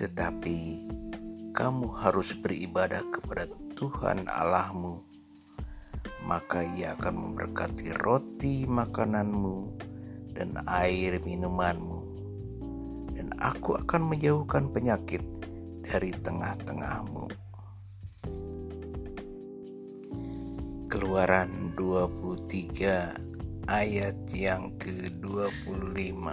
tetapi kamu harus beribadah kepada Tuhan Allahmu, maka Ia akan memberkati roti makananmu dan air minumanmu, dan Aku akan menjauhkan penyakit dari tengah-tengahmu. Keluaran 23 ayat yang ke-25